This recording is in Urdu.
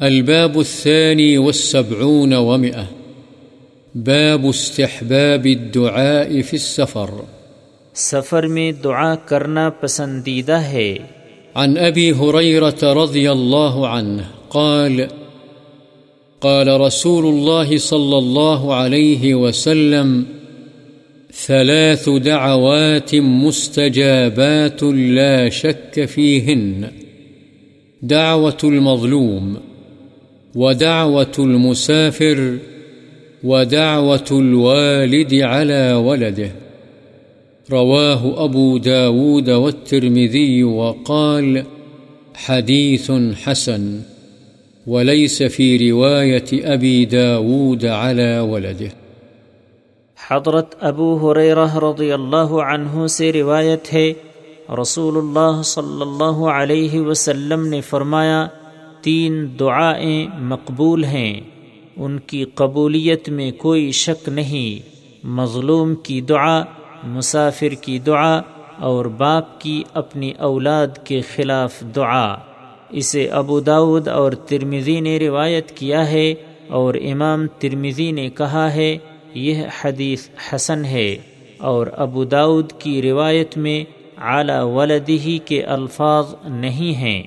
الباب الثاني والسبعون ومئة. باب استحباب الدعاء في السفر. سفر میں دعا کرنا پسندیدہ ہے۔ عن أبي هريرة رضي الله عنه قال قال رسول الله صلى الله عليه وسلم ثلاث دعوات مستجابات لا شك فيهن. دعوة المظلوم. ودعوة المسافر، ودعوة الوالد على ولده. رواه أبو داود والترمذي وقال حديث حسن، وليس في رواية أبي داود على ولده. حضرت ابو حریرہ رضی اللہ عنہ سے روایت ہے، رسول اللہ صلی اللہ علیہ وسلم نے فرمایا تین دعائیں مقبول ہیں۔ ان کی قبولیت میں کوئی شک نہیں۔ مظلوم کی دعا، مسافر کی دعا اور باپ کی اپنی اولاد کے خلاف دعا۔ اسے ابو داود اور ترمزی نے روایت کیا ہے اور امام ترمزی نے کہا ہے، یہ حدیث حسن ہے۔ اور ابو داود کی روایت میں اعلی ولدی کے الفاظ نہیں ہیں۔